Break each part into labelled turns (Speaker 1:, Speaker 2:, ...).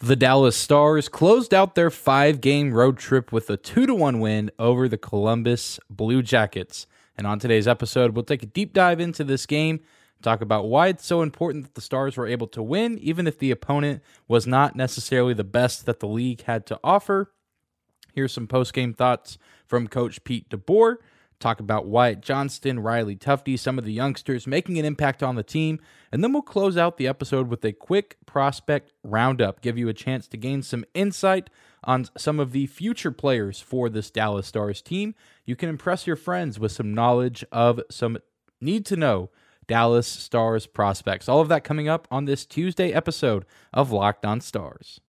Speaker 1: The Dallas Stars closed out their five game road trip with a 2 to 1 win over the Columbus Blue Jackets. And on today's episode, we'll take a deep dive into this game, talk about why it's so important that the Stars were able to win, even if the opponent was not necessarily the best that the league had to offer. Here's some post game thoughts from Coach Pete DeBoer talk about Wyatt Johnston, Riley Tufte, some of the youngsters making an impact on the team, and then we'll close out the episode with a quick prospect roundup, give you a chance to gain some insight on some of the future players for this Dallas Stars team. You can impress your friends with some knowledge of some need to know Dallas Stars prospects. All of that coming up on this Tuesday episode of Locked On Stars.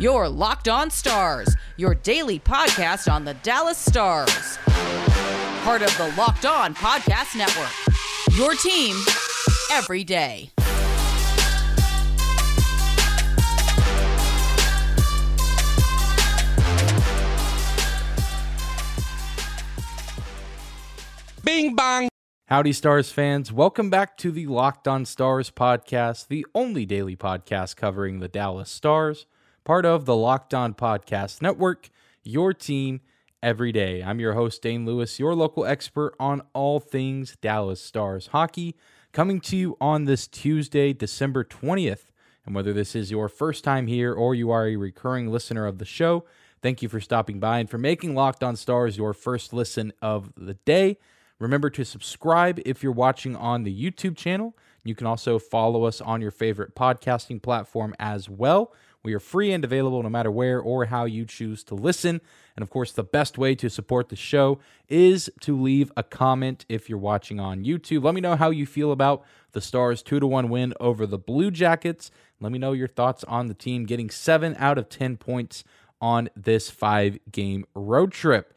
Speaker 2: Your Locked On Stars, your daily podcast on the Dallas Stars. Part of the Locked On Podcast Network. Your team every day.
Speaker 3: Bing bong.
Speaker 1: Howdy, Stars fans. Welcome back to the Locked On Stars podcast, the only daily podcast covering the Dallas Stars part of the Locked On Podcast Network, your team every day. I'm your host, Dane Lewis, your local expert on all things Dallas Stars hockey, coming to you on this Tuesday, December 20th. And whether this is your first time here or you are a recurring listener of the show, thank you for stopping by and for making Locked On Stars your first listen of the day. Remember to subscribe if you're watching on the YouTube channel. You can also follow us on your favorite podcasting platform as well. We are free and available no matter where or how you choose to listen. And of course, the best way to support the show is to leave a comment if you're watching on YouTube. Let me know how you feel about the Stars 2 to 1 win over the Blue Jackets. Let me know your thoughts on the team getting 7 out of 10 points on this 5 game road trip.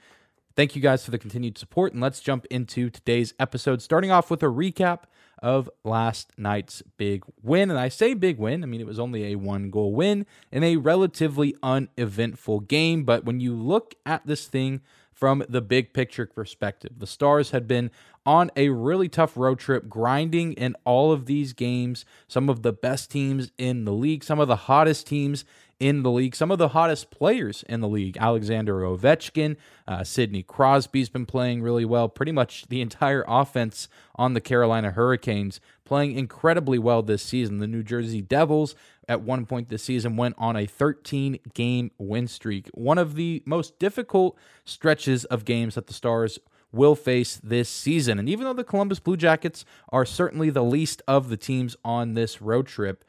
Speaker 1: Thank you guys for the continued support, and let's jump into today's episode, starting off with a recap of last night's big win. And I say big win, I mean, it was only a one goal win in a relatively uneventful game. But when you look at this thing from the big picture perspective, the Stars had been on a really tough road trip, grinding in all of these games. Some of the best teams in the league, some of the hottest teams in the league. Some of the hottest players in the league, Alexander Ovechkin, uh, Sidney Crosby's been playing really well. Pretty much the entire offense on the Carolina Hurricanes playing incredibly well this season. The New Jersey Devils at one point this season went on a 13 game win streak, one of the most difficult stretches of games that the Stars will face this season. And even though the Columbus Blue Jackets are certainly the least of the teams on this road trip,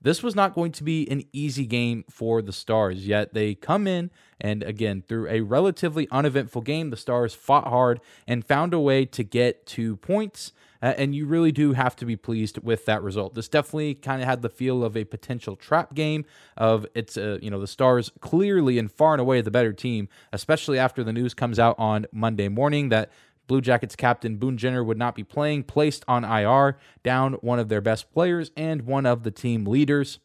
Speaker 1: this was not going to be an easy game for the Stars, yet they come in and again, through a relatively uneventful game, the Stars fought hard and found a way to get two points. Uh, and you really do have to be pleased with that result. This definitely kind of had the feel of a potential trap game. Of it's, uh, you know, the Stars clearly and far and away the better team, especially after the news comes out on Monday morning that Blue Jackets captain Boone Jenner would not be playing, placed on IR, down one of their best players and one of the team leaders.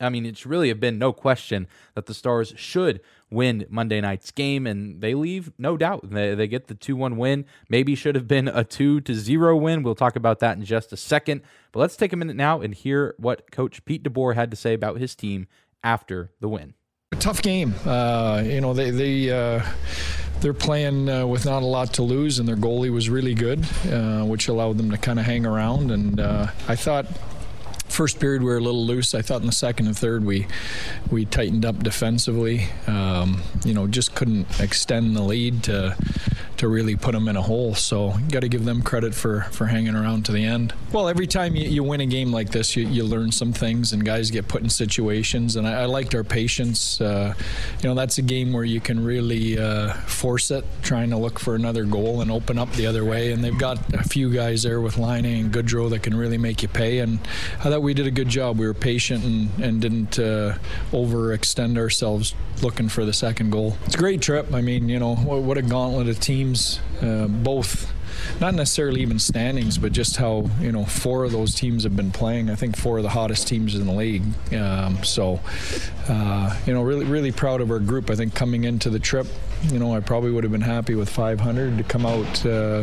Speaker 1: I mean, it's really have been no question that the Stars should win Monday night's game, and they leave no doubt. They, they get the 2 1 win. Maybe should have been a 2 to 0 win. We'll talk about that in just a second. But let's take a minute now and hear what Coach Pete DeBoer had to say about his team after the win.
Speaker 4: A tough game. Uh, you know, they, they, uh they're playing uh, with not a lot to lose, and their goalie was really good, uh, which allowed them to kind of hang around. And uh, I thought first period we were a little loose. I thought in the second and third we we tightened up defensively. Um, you know, just couldn't extend the lead to to really put them in a hole. So you got to give them credit for for hanging around to the end. Well, every time you, you win a game like this, you, you learn some things, and guys get put in situations. And I, I liked our patience. Uh, you know, that's a game where you can really uh, force it, trying to look for another goal and open up the other way. And they've got a few guys there with Laine and Gaudreau that can really make you pay. And I thought we did a good job. We were patient and, and didn't uh, overextend ourselves looking for the second goal. It's a great trip. I mean, you know, what, what a gauntlet of teams, uh, both not necessarily even standings, but just how you know four of those teams have been playing. I think four of the hottest teams in the league. Um, so, uh, you know, really, really proud of our group. I think coming into the trip, you know, I probably would have been happy with 500 to come out uh,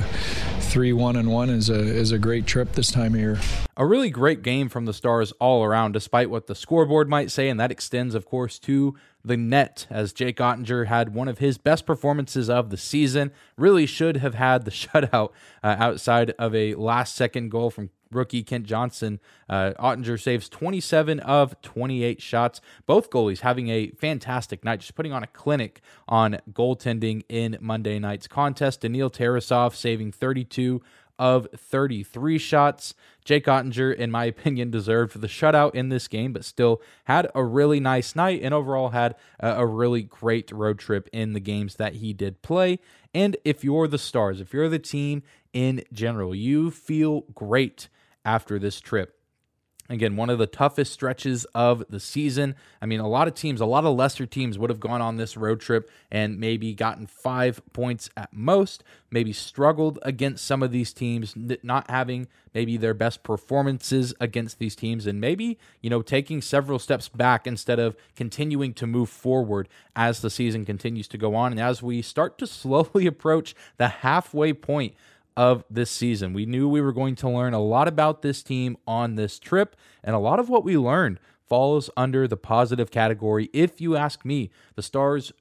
Speaker 4: three one and one is a is a great trip this time of year.
Speaker 1: A really great game from the Stars all around, despite what the scoreboard might say, and that extends, of course, to the net as Jake Oettinger had one of his best performances of the season. Really should have had the shutout uh, outside of a last second goal from rookie Kent Johnson. Uh, Oettinger saves 27 of 28 shots. Both goalies having a fantastic night, just putting on a clinic on goaltending in Monday night's contest. Daniil Tarasov saving 32 of 33 shots. Jake Oettinger, in my opinion, deserved the shutout in this game, but still had a really nice night and overall had a, really great road trip in the games that he did play. And if you're the Stars, if you're the team in general, you feel great after this trip. Again, one of the toughest stretches of the season. I mean, a lot of teams, a lot of lesser teams would have gone on this road trip and maybe gotten five points at most, maybe struggled against some of these teams, not having maybe their best performances against these teams, and maybe, you know, taking several steps back instead of continuing to move forward as the season continues to go on. And as we start to slowly approach the halfway point of this season. We knew we were going to learn a lot about this team on this trip, and a lot of what we learned falls under the positive category. If you ask me, the Stars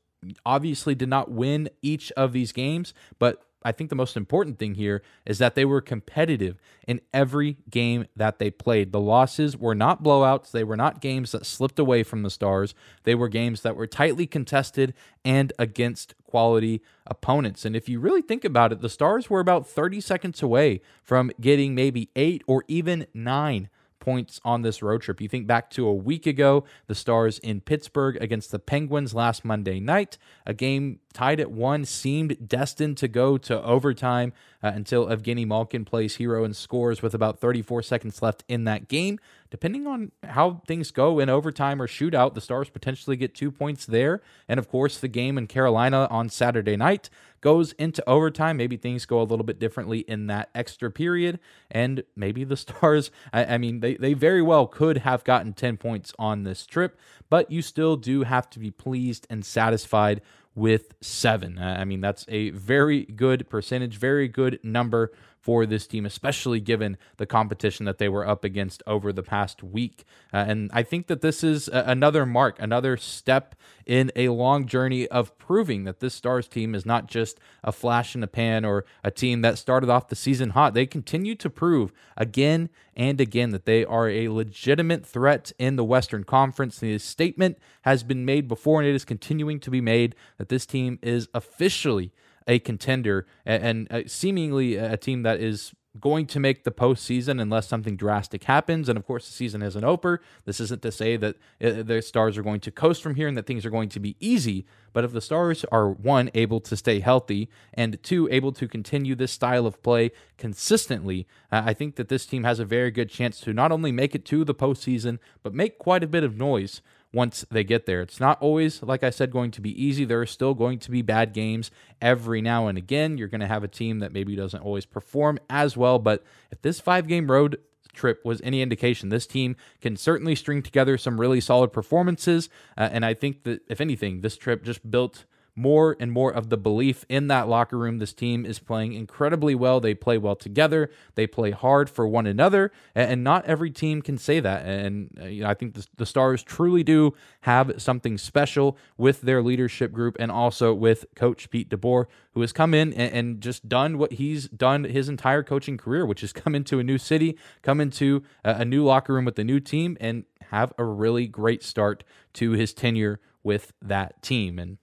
Speaker 1: obviously did not win each of these games, but I think the most important thing here is that they were competitive in every game that they played. The losses were not blowouts, they were not games that slipped away from the Stars. They were games that were tightly contested and against quality opponents. And if you really think about it, the Stars were about 30 seconds away from getting maybe eight or even nine points on this road trip. You think back to a week ago, the Stars in Pittsburgh against the Penguins last Monday night, a game tied at one, seemed destined to go to overtime uh, until Evgeny Malkin plays hero and scores with about 34 seconds left in that game. Depending on how things go in overtime or shootout, the Stars potentially get two points there. And of course, the game in Carolina on Saturday night goes into overtime. Maybe things go a little bit differently in that extra period. And maybe the Stars, I, I mean, they, they very well could have gotten 10 points on this trip, but you still do have to be pleased and satisfied with seven. I mean, that's a very good percentage, very good number for this team, especially given the competition that they were up against over the past week. Uh, and I think that this is a- another mark, another step in a long journey of proving that this Stars team is not just a flash in the pan or a team that started off the season hot. They continue to prove again and again that they are a legitimate threat in the Western Conference. The statement has been made before and it is continuing to be made that this team is officially a contender and, and uh, seemingly a team that is going to make the postseason unless something drastic happens. And of course, the season isn't over. This isn't to say that uh, the Stars are going to coast from here and that things are going to be easy. But if the Stars are one, able to stay healthy, and two, able to continue this style of play consistently, uh, I think that this team has a very good chance to not only make it to the postseason, but make quite a bit of noise once they get there. It's not always, like I said, going to be easy. There are still going to be bad games every now and again. You're going to have a team that maybe doesn't always perform as well. But if this five game road trip was any indication, this team can certainly string together some really solid performances. Uh, and I think that, if anything, this trip just built more and more of the belief in that locker room. This team is playing incredibly well. They play well together. They play hard for one another, and not every team can say that. And uh, you know, I think the, the Stars truly do have something special with their leadership group, and also with Coach Pete DeBoer, who has come in and, and just done what he's done his entire coaching career, which is come into a new city, come into a, a new locker room with a new team, and have a really great start to his tenure with that team. And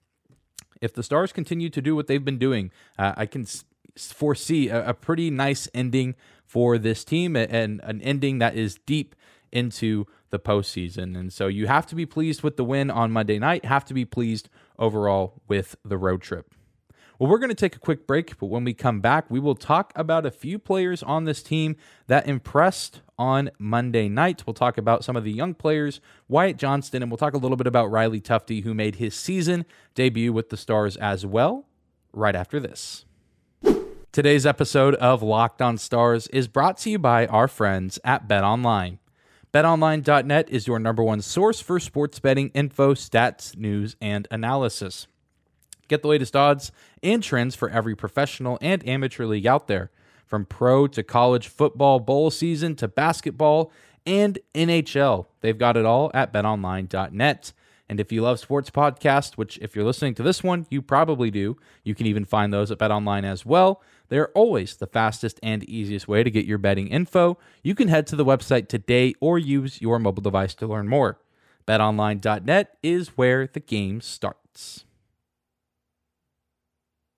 Speaker 1: if the Stars continue to do what they've been doing, uh, I can foresee a, a, pretty nice ending for this team and an ending that is deep into the postseason. And so you have to be pleased with the win on Monday night, have to be pleased overall with the road trip. Well, we're going to take a quick break, but when we come back, we will talk about a few players on this team that impressed on Monday night. We'll talk about some of the young players, Wyatt Johnston, and we'll talk a little bit about Riley Tufte, who made his season debut with the Stars as well, right after this. Today's episode of Locked On Stars is brought to you by our friends at Bet Online. BetOnline.net is your number one source for sports betting info, stats, news, and analysis. Get the latest odds and trends for every professional and amateur league out there. From pro to college football, bowl season to basketball and NHL. They've got it all at betonline.net. And if you love sports podcasts, which if you're listening to this one, you probably do, you can even find those at BetOnline as well. They're always the fastest and easiest way to get your betting info. You can head to the website today or use your mobile device to learn more. BetOnline.net is where the game starts.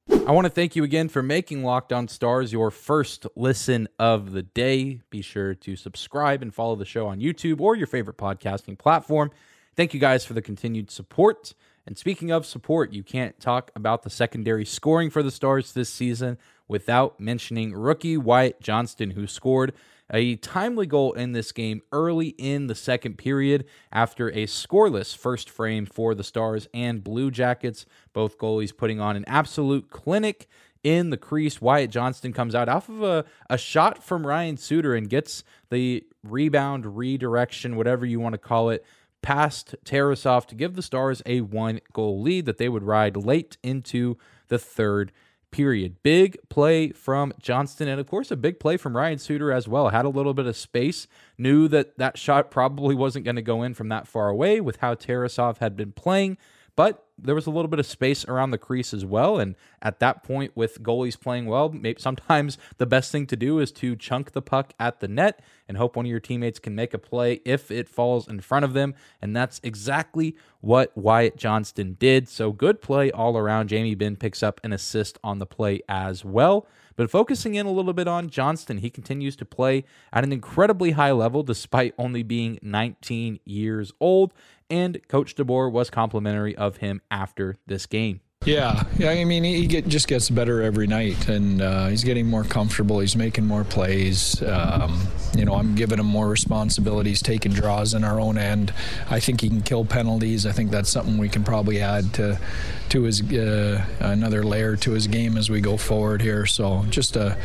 Speaker 1: I want to thank you again for making Locked On Stars your first listen of the day. Be sure to subscribe and follow the show on YouTube or your favorite podcasting platform. Thank you guys for the continued support. And speaking of support, you can't talk about the secondary scoring for the Stars this season without mentioning rookie Wyatt Johnston, who scored a timely goal in this game early in the second period after a scoreless first frame for the Stars and Blue Jackets. Both goalies putting on an absolute clinic in the crease. Wyatt Johnston comes out off of a, a shot from Ryan Suter and gets the rebound, redirection, whatever you want to call it, past Tarasov to give the Stars a one goal lead that they would ride late into the third period. Big play from Johnston, and of course, a big play from Ryan Suter as well. Had a little bit of space, knew that that shot probably wasn't going to go in from that far away with how Tarasov had been playing, but there was a little bit of space around the crease as well. And at that point, with goalies playing well, maybe sometimes the best thing to do is to chunk the puck at the net and hope one of your teammates can make a play if it falls in front of them. And that's exactly what Wyatt Johnston did. So good play all around. Jamie Benn picks up an assist on the play as well. But focusing in a little bit on Johnston, he continues to play at an incredibly high level despite only being 19 years old. And Coach DeBoer was complimentary of him after this game.
Speaker 4: Yeah, yeah. I mean, he get, just gets better every night, and uh, he's getting more comfortable. He's making more plays. Um, you know, I'm giving him more responsibilities, taking draws in our own end. I think he can kill penalties. I think that's something we can probably add to to his uh, another layer to his game as we go forward here. So, just a,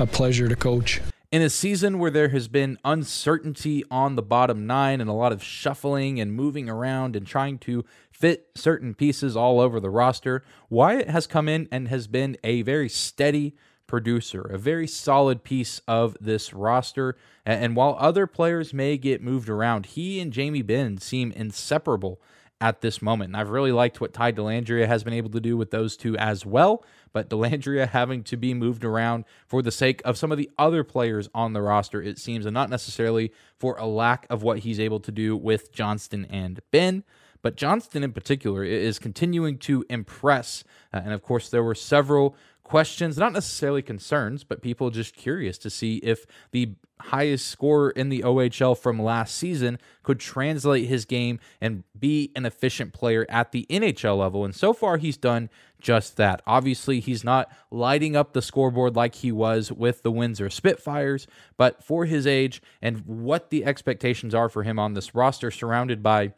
Speaker 4: a pleasure to coach.
Speaker 1: In a season where there has been uncertainty on the bottom nine and a lot of shuffling and moving around and trying to fit certain pieces all over the roster, Wyatt has come in and has been a very steady producer, a very solid piece of this roster. And while other players may get moved around, he and Jamie Benn seem inseparable at this moment. And I've really liked what Ty Dellandrea has been able to do with those two as well. But Dellandrea having to be moved around for the sake of some of the other players on the roster, it seems, and not necessarily for a lack of what he's able to do with Johnston and Benn. But Johnston in particular is continuing to impress. Uh, and of course, there were several questions, not necessarily concerns, but people just curious to see if the highest scorer in the OHL from last season could translate his game and be an efficient player at the NHL level. And so far, he's done just that. Obviously, he's not lighting up the scoreboard like he was with the Windsor Spitfires, but for his age and what the expectations are for him on this roster, surrounded by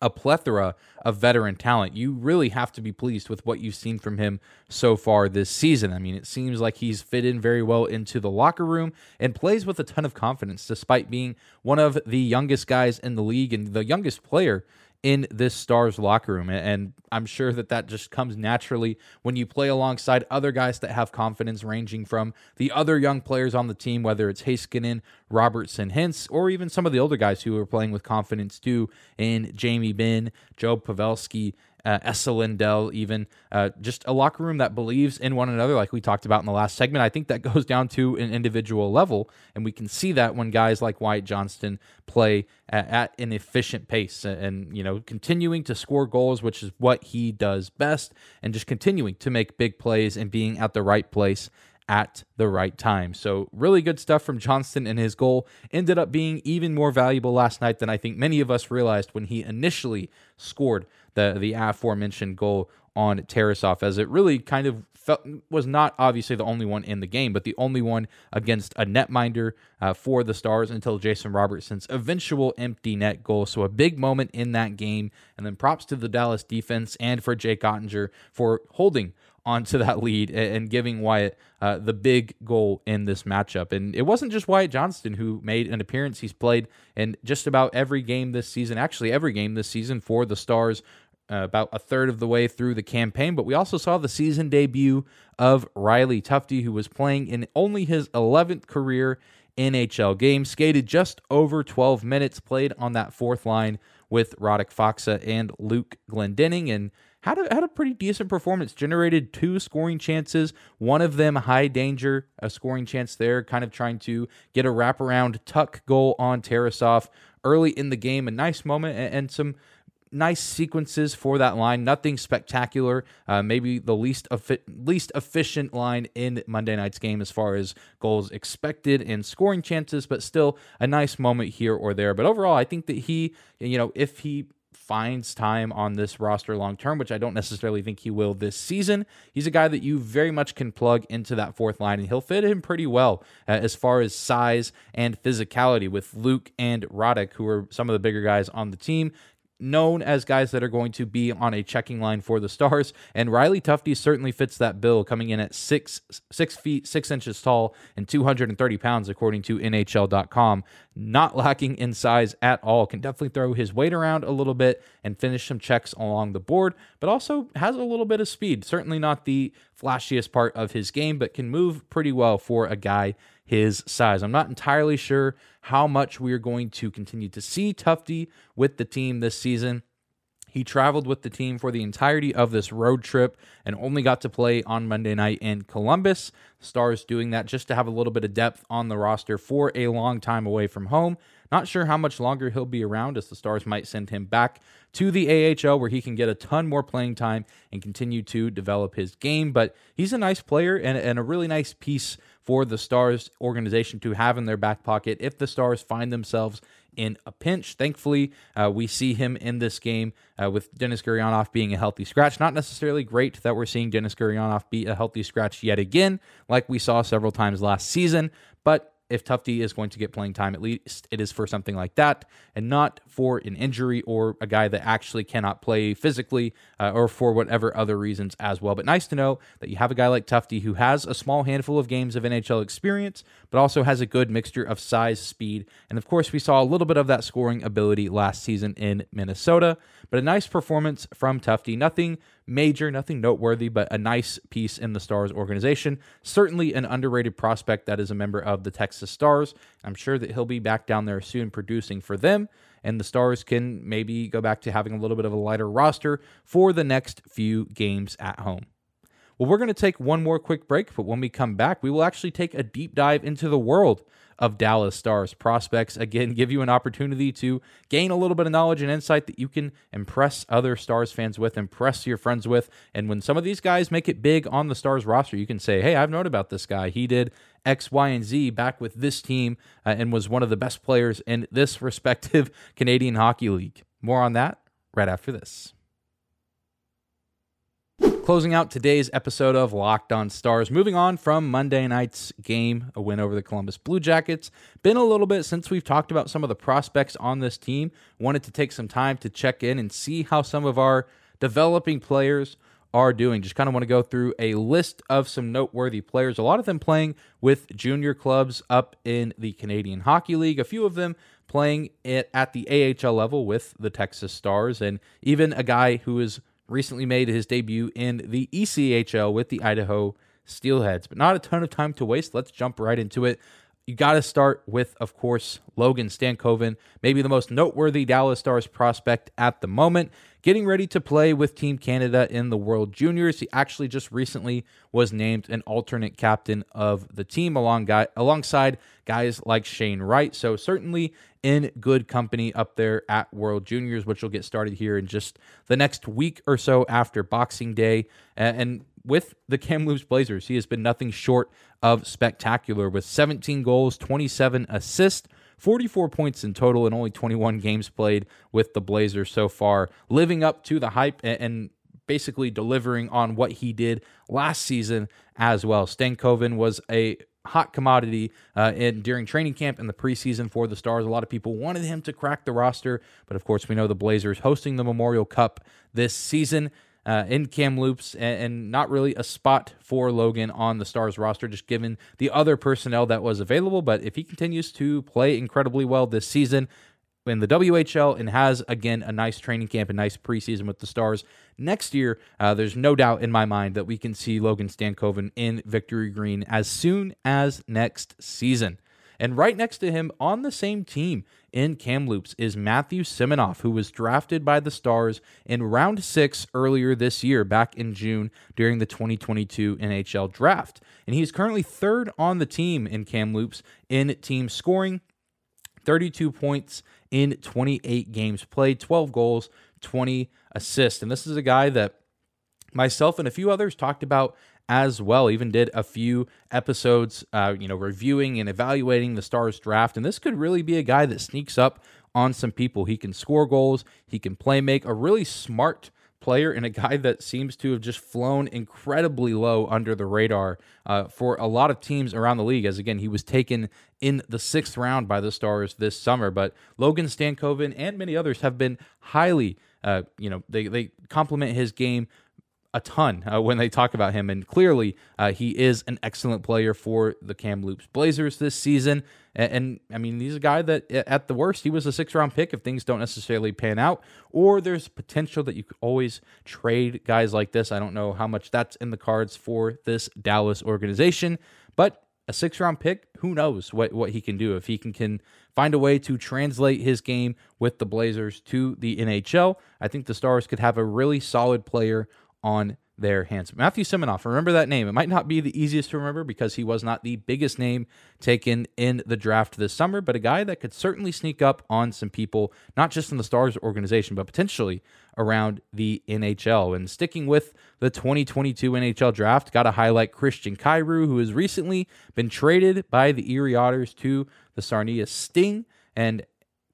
Speaker 1: a plethora of veteran talent. You really have to be pleased with what you've seen from him so far this season. I mean, it seems like he's fit in very well into the locker room and plays with a ton of confidence, despite being one of the youngest guys in the league and the youngest player in this Stars locker room. And I'm sure that that just comes naturally when you play alongside other guys that have confidence, ranging from the other young players on the team, whether it's Heiskanen, Robertson, Hintz, or even some of the older guys who are playing with confidence too in Jamie Benn, Joe Pavelski, uh, Lindell, even uh, just a locker room that believes in one another, like we talked about in the last segment. I think that goes down to an individual level, and we can see that when guys like Wyatt Johnston play at, at an efficient pace and, you know, continuing to score goals, which is what he does best, and just continuing to make big plays and being at the right place at the right time. So, really good stuff from Johnston, and his goal ended up being even more valuable last night than I think many of us realized when he initially scored the the aforementioned goal on Tarasov, as it really kind of felt, was not obviously the only one in the game, but the only one against a netminder uh, for the Stars until Jason Robertson's eventual empty net goal. So a big moment in that game, and then props to the Dallas defense and for Jake Oettinger for holding onto that lead and giving Wyatt uh, the big goal in this matchup. And it wasn't just Wyatt Johnston who made an appearance. He's played in just about every game this season, actually, every game this season for the Stars uh, about a third of the way through the campaign. But we also saw the season debut of Riley Tufte, who was playing in only his 11th career NHL game, skated just over 12 minutes, played on that fourth line with Radek Faksa and Luke Glendening, and had a, had a pretty decent performance. Generated two scoring chances, one of them high danger, a scoring chance there, kind of trying to get a wraparound tuck goal on Tarasov early in the game. A nice moment and, and some nice sequences for that line. Nothing spectacular. Uh, maybe the least effi- least efficient line in Monday night's game as far as goals expected and scoring chances, but still a nice moment here or there. But overall, I think that he, you know, if he finds time on this roster long term, which I don't necessarily think he will this season. He's a guy that you very much can plug into that fourth line, and he'll fit in pretty well uh, as far as size and physicality with Luke and Radek, who are some of the bigger guys on the team known as guys that are going to be on a checking line for the Stars. And Riley Tufte certainly fits that bill, coming in at six six feet six inches tall and 230 pounds, according to NHL.com. Not lacking in size at all. Can definitely throw his weight around a little bit and finish some checks along the board, but also has a little bit of speed. Certainly not the flashiest part of his game, but can move pretty well for a guy his size. I'm not entirely sure how much we are going to continue to see Tufte with the team this season. He traveled with the team for the entirety of this road trip and only got to play on Monday night in Columbus. Stars doing that just to have a little bit of depth on the roster for a long time away from home. Not sure how much longer he'll be around as the Stars might send him back to the AHL where he can get a ton more playing time and continue to develop his game. But he's a nice player and, and a really nice piece for the Stars organization to have in their back pocket if the Stars find themselves in a pinch. Thankfully, uh, we see him in this game uh, with Denis Gurianov being a healthy scratch. Not necessarily great that we're seeing Denis Gurianov be a healthy scratch yet again, like we saw several times last season, but if Tufte is going to get playing time, at least it is for something like that and not for an injury or a guy that actually cannot play physically uh, or for whatever other reasons as well. But nice to know that you have a guy like Tufte who has a small handful of games of NHL experience, but also has a good mixture of size, speed, and of course, we saw a little bit of that scoring ability last season in Minnesota. But a nice performance from Tufte. Nothing major, nothing noteworthy, but a nice piece in the Stars organization. Certainly an underrated prospect that is a member of the Texas Stars. I'm sure that he'll be back down there soon producing for them, and the Stars can maybe go back to having a little bit of a lighter roster for the next few games at home. Well, we're going to take one more quick break, but when we come back, we will actually take a deep dive into the world of Dallas Stars prospects. Again, give you an opportunity to gain a little bit of knowledge and insight that you can impress other Stars fans with, impress your friends with. And when some of these guys make it big on the Stars roster, you can say, hey, I've known about this guy. He did X, Y, and Z back with this team uh, and was one of the best players in this respective Canadian Hockey League. More on that right after this. Closing out today's episode of Locked On Stars. Moving on from Monday night's game, a win over the Columbus Blue Jackets. Been a little bit since we've talked about some of the prospects on this team. Wanted to take some time to check in and see how some of our developing players are doing. Just kind of want to go through a list of some noteworthy players. A lot of them playing with junior clubs up in the Canadian Hockey League. A few of them playing it at the AHL level with the Texas Stars, and even a guy who is recently made his debut in the ECHL with the Idaho Steelheads. But not a ton of time to waste. Let's jump right into it. You got to start with, of course, Logan Stankoven, maybe the most noteworthy Dallas Stars prospect at the moment, getting ready to play with Team Canada in the World Juniors. He actually just recently was named an alternate captain of the team along guy, alongside guys like Shane Wright. So certainly in good company up there at World Juniors, which will get started here in just the next week or so after Boxing Day. And with the Kamloops Blazers, he has been nothing short of spectacular with 17 goals, 27 assists. 44 points in total and only 21 games played with the Blazers so far, living up to the hype and basically delivering on what he did last season as well. Stankoven was a hot commodity uh, in during training camp and the preseason for the Stars. A lot of people wanted him to crack the roster, but of course we know the Blazers hosting the Memorial Cup this season. Uh, in Kamloops, and, and not really a spot for Logan on the Stars roster, just given the other personnel that was available. But if he continues to play incredibly well this season, in the WHL and has again a nice training camp, and nice preseason with the Stars. Next year, uh, there's no doubt in my mind that we can see Logan Stankoven in Victory Green as soon as next season. And right next to him on the same team in Kamloops is Matthew Seminoff, who was drafted by the Stars in round six earlier this year, back in June during the 2022 NHL draft. And he's currently third on the team in Kamloops in team scoring 32 points in 28 games played, 12 goals, 20 assists. And this is a guy that myself and a few others talked about as well. Even did a few episodes, uh, you know, reviewing and evaluating the Stars draft. And this could really be a guy that sneaks up on some people. He can score goals, he can play make, a really smart player and a guy that seems to have just flown incredibly low under the radar uh, for a lot of teams around the league. As again, he was taken in the sixth round by the Stars this summer. But Logan Stankoven and many others have been highly, uh, you know, they, they compliment his game a ton uh, when they talk about him. And clearly, uh, he is an excellent player for the Kamloops Blazers this season. And, and, I mean, he's a guy that, at the worst, he was a six round pick if things don't necessarily pan out. Or there's potential that you could always trade guys like this. I don't know how much that's in the cards for this Dallas organization, but a six round pick, who knows what, what he can do if he can, can find a way to translate his game with the Blazers to the NHL. I think the Stars could have a really solid player on their hands. Matthew Seminoff, remember that name. It might not be the easiest to remember because he was not the biggest name taken in the draft this summer, but a guy that could certainly sneak up on some people, not just in the Stars organization, but potentially around the NHL. And sticking with the 2022 NHL draft, got to highlight Christian Kyrou, who has recently been traded by the Erie Otters to the Sarnia Sting. And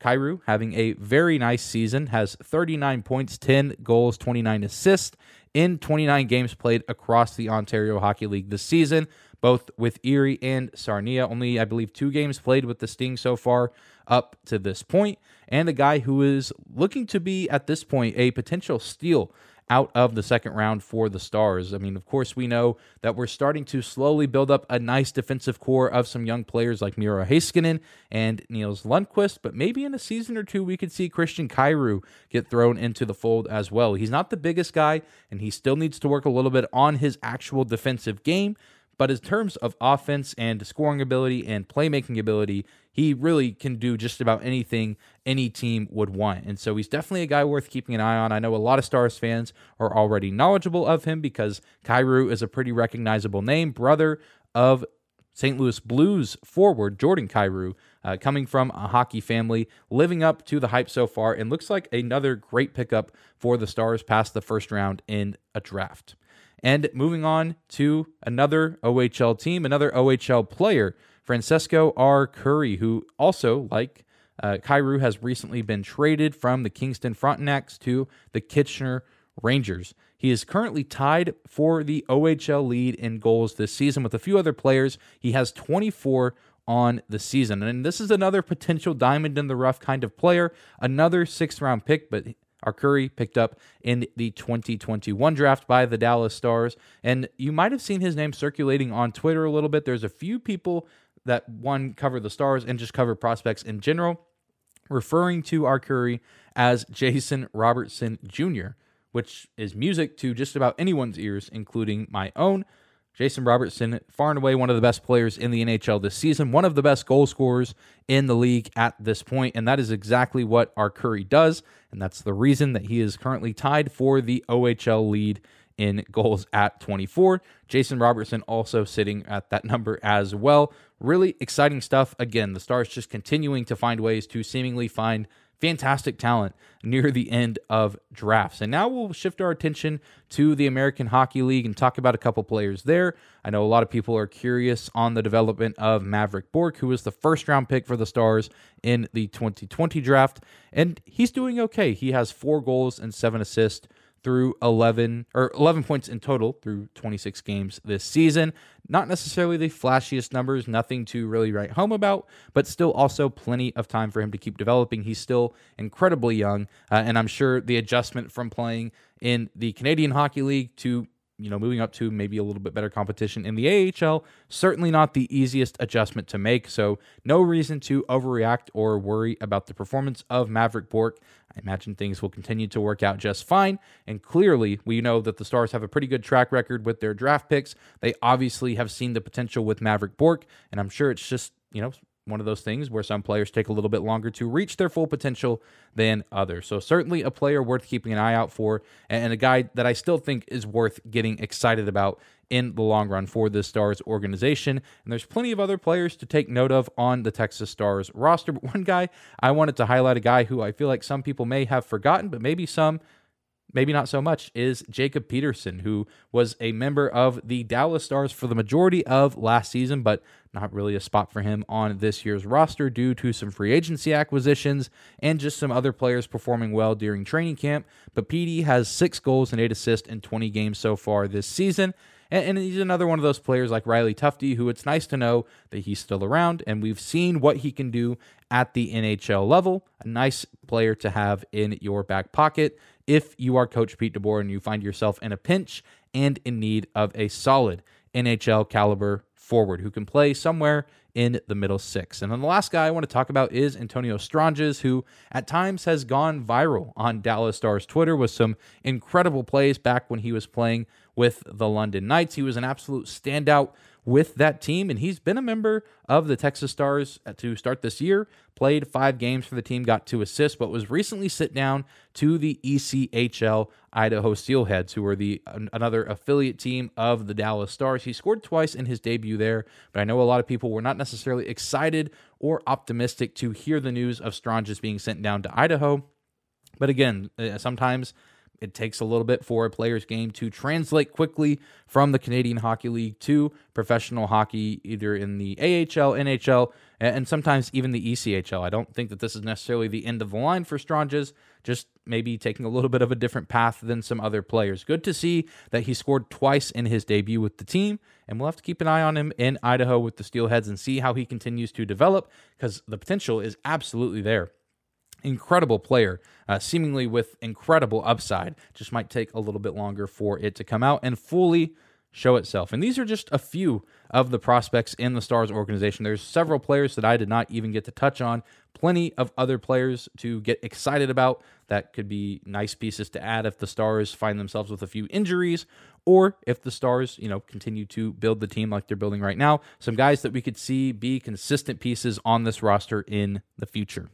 Speaker 1: Kyrou having a very nice season, has 39 points, 10 goals, 29 assists in 29 games played across the Ontario Hockey League this season, both with Erie and Sarnia. Only, I believe, two games played with the Sting so far up to this point, and a guy who is looking to be, at this point, a potential steal out of the second round for the Stars. I mean, of course, we know that we're starting to slowly build up a nice defensive core of some young players like Miro Heiskanen and Nils Lundkvist, but maybe in a season or two, we could see Christian Kyrou get thrown into the fold as well. He's not the biggest guy, and he still needs to work a little bit on his actual defensive game. But in terms of offense and scoring ability and playmaking ability, he really can do just about anything any team would want. And so he's definitely a guy worth keeping an eye on. I know a lot of Stars fans are already knowledgeable of him because Kyrou is a pretty recognizable name, brother of St. Louis Blues forward Jordan Kyrou, uh, coming from a hockey family, living up to the hype so far, and looks like another great pickup for the Stars past the first round in a draft. And moving on to another OHL team, another OHL player, Francesco Arcuri, who also, like uh, Kyrou, has recently been traded from the Kingston Frontenacs to the Kitchener Rangers. He is currently tied for the OHL lead in goals this season with a few other players. He has 24 on the season. And this is another potential diamond in the rough kind of player, another sixth round pick, but Arcuri picked up in the 2021 draft by the Dallas Stars. And you might have seen his name circulating on Twitter a little bit. There's a few people that one cover the Stars and just cover prospects in general, referring to Arcuri as Jason Robertson Jr., which is music to just about anyone's ears, including my own. Jason Robertson, far and away one of the best players in the NHL this season, one of the best goal scorers in the league at this point, and that is exactly what Arcuri does, and that's the reason that he is currently tied for the OHL lead in goals at 24. Jason Robertson also sitting at that number as well. Really exciting stuff. Again, the Stars just continuing to find ways to seemingly find fantastic talent near the end of drafts. And now we'll shift our attention to the American Hockey League and talk about a couple players there. I know a lot of people are curious on the development of Maverick Bourque, who was the first round pick for the Stars in the 2020 draft. And he's doing okay. He has four goals and seven assists through 11 or 11 points in total through 26 games this season. Not necessarily the flashiest numbers, nothing to really write home about, but still also plenty of time for him to keep developing. He's still incredibly young, uh, and I'm sure the adjustment from playing in the Canadian Hockey League to you know, moving up to maybe a little bit better competition in the AHL, certainly not the easiest adjustment to make. So, no reason to overreact or worry about the performance of Maverick Bourque. I imagine things will continue to work out just fine. And clearly, we know that the Stars have a pretty good track record with their draft picks. They obviously have seen the potential with Maverick Bourque, and I'm sure it's just, you know, one of those things where some players take a little bit longer to reach their full potential than others. So, certainly a player worth keeping an eye out for, and a guy that I still think is worth getting excited about in the long run for the Stars organization. And there's plenty of other players to take note of on the Texas Stars roster. But one guy I wanted to highlight, a guy who I feel like some people may have forgotten, but maybe some maybe not so much, is Jacob Peterson, who was a member of the Dallas Stars for the majority of last season, but not really a spot for him on this year's roster due to some free agency acquisitions and just some other players performing well during training camp. But PD has six goals and eight assists in 20 games so far this season. And, he's another one of those players like Riley Tufte, who it's nice to know that he's still around, and we've seen what he can do at the NHL level. A nice player to have in your back pocket if you are Coach Pete DeBoer and you find yourself in a pinch and in need of a solid NHL caliber forward who can play somewhere in the middle six. And then the last guy I want to talk about is Antonio Stranges, who at times has gone viral on Dallas Stars Twitter with some incredible plays back when he was playing with the London Knights. He was an absolute standout with that team, and he's been a member of the Texas Stars to start this year. Played five games for the team, got two assists, but was recently sit down to the ECHL Idaho Steelheads, who are the another affiliate team of the Dallas Stars. He scored twice in his debut there, but I know a lot of people were not necessarily excited or optimistic to hear the news of Stranges being sent down to Idaho. But again, uh, sometimes it takes a little bit for a player's game to translate quickly from the Canadian Hockey League to professional hockey, either in the AHL, NHL, and sometimes even the ECHL. I don't think that this is necessarily the end of the line for Stranges, just maybe taking a little bit of a different path than some other players. Good to see that he scored twice in his debut with the team, and we'll have to keep an eye on him in Idaho with the Steelheads and see how he continues to develop because the potential is absolutely there incredible player, uh, seemingly with incredible upside. Just might take a little bit longer for it to come out and fully show itself. And these are just a few of the prospects in the Stars organization. There's several players that I did not even get to touch on. Plenty of other players to get excited about that could be nice pieces to add if the Stars find themselves with a few injuries or if the Stars, you know, continue to build the team like they're building right now. Some guys that we could see be consistent pieces on this roster in the future.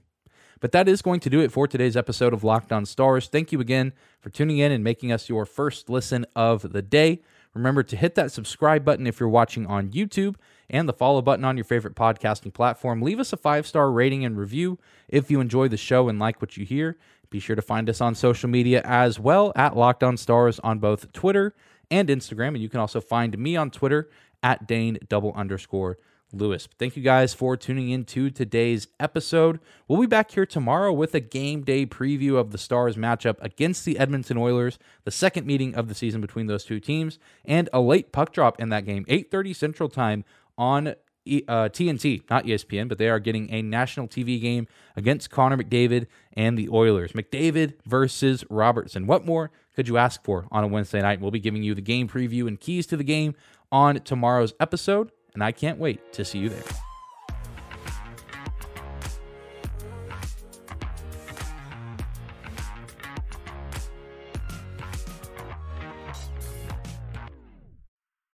Speaker 1: But that is going to do it for today's episode of Locked On Stars. Thank you again for tuning in and making us your first listen of the day. Remember to hit that subscribe button if you're watching on YouTube and the follow button on your favorite podcasting platform. Leave us a five star rating and review if you enjoy the show and like what you hear. Be sure to find us on social media as well at Locked On Stars on both Twitter and Instagram. And you can also find me on Twitter at Dane double underscore Lewis. Thank you guys for tuning in to today's episode. We'll be back here tomorrow with a game day preview of the Stars matchup against the Edmonton Oilers, the second meeting of the season between those two teams, and a late puck drop in that game, 8:30 Central Time on uh, TNT, not ESPN, but they are getting a national TV game against Connor McDavid and the Oilers. McDavid versus Robertson. What more could you ask for on a Wednesday night? We'll be giving you the game preview and keys to the game on tomorrow's episode and I can't wait to see you there.